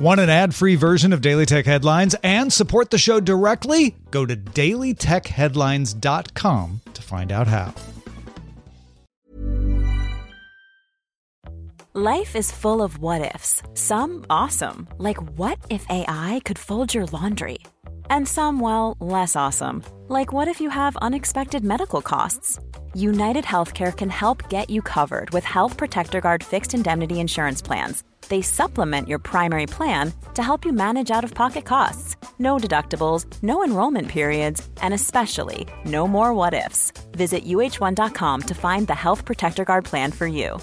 Want an ad free version of Daily Tech Headlines and support the show directly? Go to dailytechheadlines.com to find out how. Life is full of what ifs, some awesome, like what if AI could fold your laundry? And some, well, less awesome, like what if you have unexpected medical costs? United Healthcare can help get you covered with Health Protector Guard fixed indemnity insurance plans they supplement your primary plan to help you manage out of pocket costs. No deductibles, no enrollment periods, and especially no more what ifs. Visit uh1.com to find the Health Protector Guard plan for you.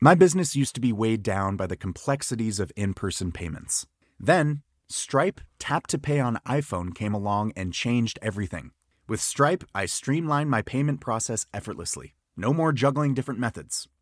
My business used to be weighed down by the complexities of in person payments. Then, Stripe Tap to Pay on iPhone came along and changed everything. With Stripe, I streamlined my payment process effortlessly. No more juggling different methods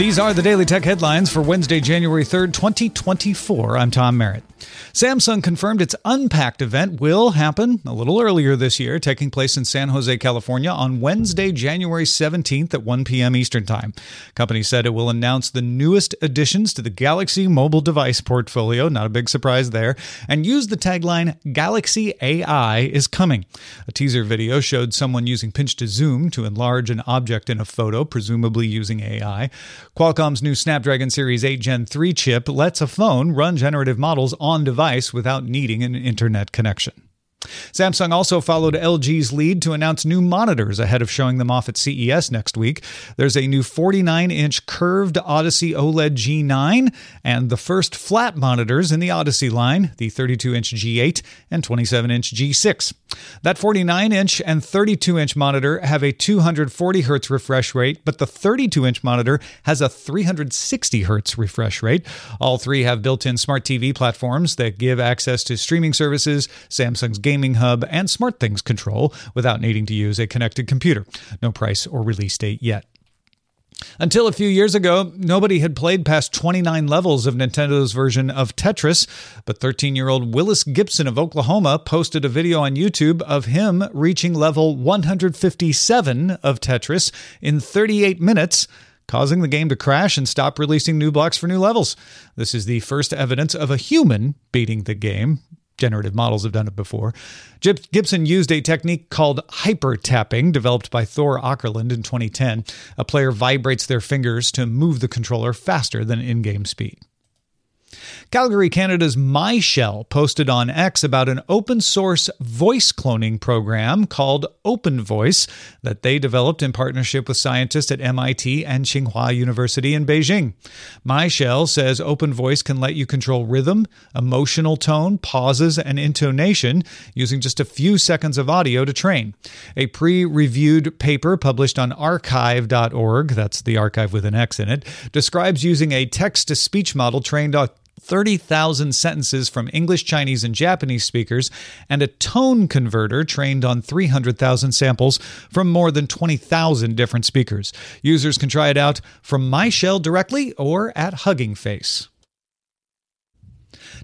These are the Daily Tech headlines for Wednesday, January 3rd, 2024. I'm Tom Merritt. Samsung confirmed its Unpacked event will happen a little earlier this year, taking place in San Jose, California on Wednesday, January 17th at 1 p.m. Eastern Time. Company said it will announce the newest additions to the Galaxy mobile device portfolio, not a big surprise there, and use the tagline Galaxy AI is coming. A teaser video showed someone using pinch to zoom to enlarge an object in a photo, presumably using AI. Qualcomm's new Snapdragon Series 8 Gen 3 chip lets a phone run generative models on device without needing an internet connection. Samsung also followed LG's lead to announce new monitors ahead of showing them off at CES next week. There's a new 49 inch curved Odyssey OLED G9 and the first flat monitors in the Odyssey line, the 32 inch G8 and 27 inch G6. That 49 inch and 32 inch monitor have a 240 Hz refresh rate, but the 32 inch monitor has a 360 Hz refresh rate. All three have built in smart TV platforms that give access to streaming services, Samsung's gaming hub, and SmartThings control without needing to use a connected computer. No price or release date yet. Until a few years ago, nobody had played past 29 levels of Nintendo's version of Tetris, but 13 year old Willis Gibson of Oklahoma posted a video on YouTube of him reaching level 157 of Tetris in 38 minutes causing the game to crash and stop releasing new blocks for new levels. This is the first evidence of a human beating the game generative models have done it before. Gibson used a technique called hyper tapping, developed by Thor Åkerlund in 2010. A player vibrates their fingers to move the controller faster than in game speed. Calgary, Canada's MyShell posted on X about an open source voice cloning program called OpenVoice that they developed in partnership with scientists at MIT and Tsinghua University in Beijing. MyShell says OpenVoice can let you control rhythm, emotional tone, pauses, and intonation using just a few seconds of audio to train. A pre reviewed paper published on arxiv.org, that's the archive with an X in it, describes using a text to speech model trained on 30,000 sentences from English, Chinese, and Japanese speakers, and a tone converter trained on 300,000 samples from more than 20,000 different speakers. Users can try it out from MyShell directly or at Hugging Face.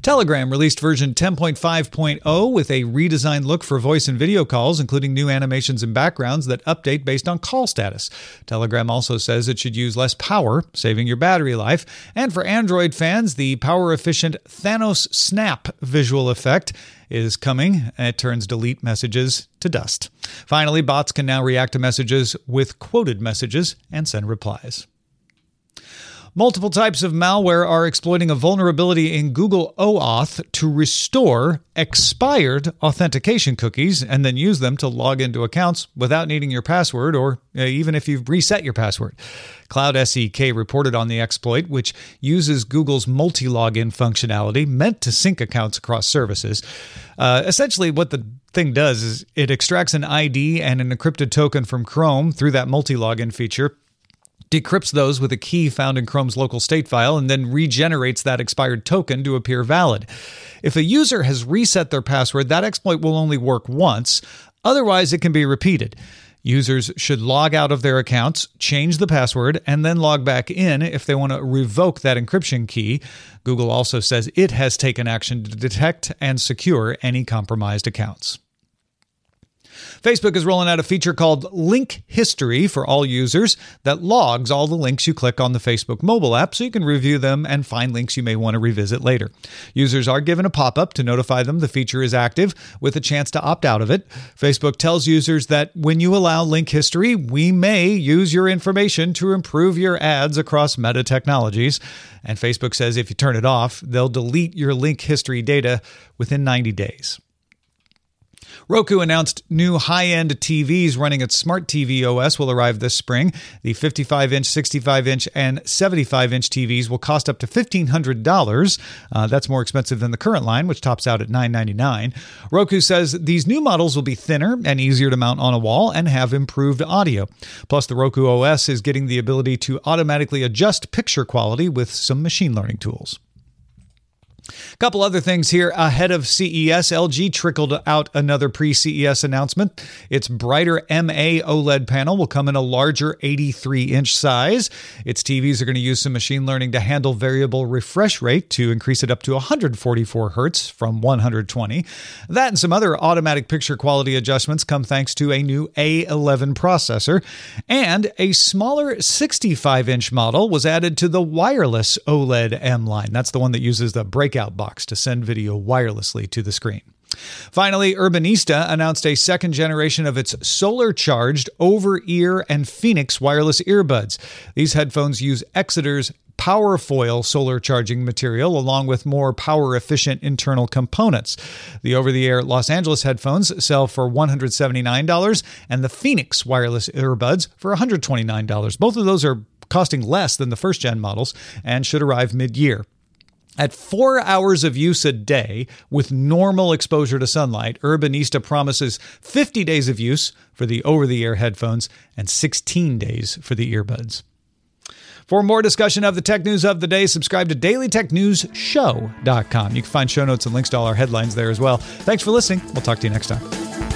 Telegram released version 10.5.0 with a redesigned look for voice and video calls, including new animations and backgrounds that update based on call status. Telegram also says it should use less power, saving your battery life. And for Android fans, the power efficient Thanos Snap visual effect is coming. It turns delete messages to dust. Finally, bots can now react to messages with quoted messages and send replies. Multiple types of malware are exploiting a vulnerability in Google OAuth to restore expired authentication cookies and then use them to log into accounts without needing your password or uh, even if you've reset your password. CloudSEK reported on the exploit, which uses Google's multi login functionality meant to sync accounts across services. Uh, essentially, what the thing does is it extracts an ID and an encrypted token from Chrome through that multi login feature decrypts those with a key found in Chrome's local state file, and then regenerates that expired token to appear valid. If a user has reset their password, that exploit will only work once, otherwise, it can be repeated. Users should log out of their accounts, change the password, and then log back in if they want to revoke that encryption key. Google also says it has taken action to detect and secure any compromised accounts. Facebook is rolling out a feature called Link History for all users that logs all the links you click on the Facebook mobile app so you can review them and find links you may want to revisit later. Users are given a pop up to notify them the feature is active with a chance to opt out of it. Facebook tells users that when you allow link history, we may use your information to improve your ads across meta technologies. And Facebook says if you turn it off, they'll delete your link history data within 90 days. Roku announced new high end TVs running its Smart TV OS will arrive this spring. The 55 inch, 65 inch, and 75 inch TVs will cost up to $1,500. Uh, that's more expensive than the current line, which tops out at 999. Roku says these new models will be thinner and easier to mount on a wall and have improved audio. Plus, the Roku OS is getting the ability to automatically adjust picture quality with some machine learning tools. A couple other things here ahead of CES. LG trickled out another pre CES announcement. Its brighter MLA OLED panel will come in a larger 83 inch size. Its TVs are going to use some machine learning to handle variable refresh rate to increase it up to 144 hertz from 120. That and some other automatic picture quality adjustments come thanks to a new A11 processor. And a smaller 65 inch model was added to the wireless OLED M line. That's the one that uses the break breakout box to send video wirelessly to the screen. Finally, Urbanista announced a second generation of its solar charged over ear and Phoenix wireless earbuds. These headphones use Exeger's Powerfoil solar charging material along with more power efficient internal components. The over the air Los Angeles headphones sell for $179 and the Phoenix wireless earbuds for $129. Both of those are costing less than the first gen models and should arrive mid year. At four hours of use a day with normal exposure to sunlight, Urbanista promises 50 days of use for the over the air headphones and 16 days for the earbuds. For more discussion of the tech news of the day, subscribe to dailytechnewsshow.com. You can find show notes and links to all our headlines there as well. Thanks for listening. We'll talk to you next time.